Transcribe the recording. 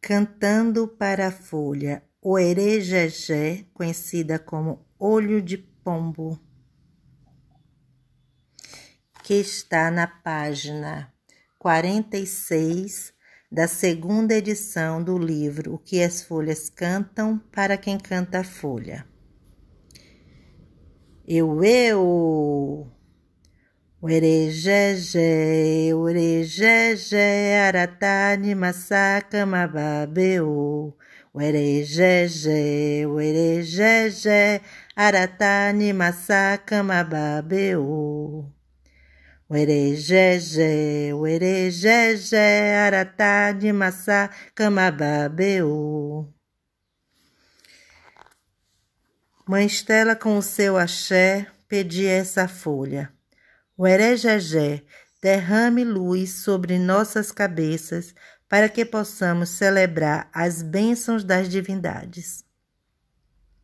Cantando para a folha, o erejejé, conhecida como olho de pombo, que está na página 46 da segunda edição do livro O que as folhas cantam para quem canta a folha. Eu, eu. Uerejejé, uerejejé, aratani masaka mababeu. Uerejejé, uerejejé, aratani masaka mababeu. Uerejejé, uerejejé, aratani masaka mababeu. Mãe Estela, com o seu axé, pedi essa folha. O Erejejé, derrame luz sobre nossas cabeças para que possamos celebrar as bênçãos das divindades.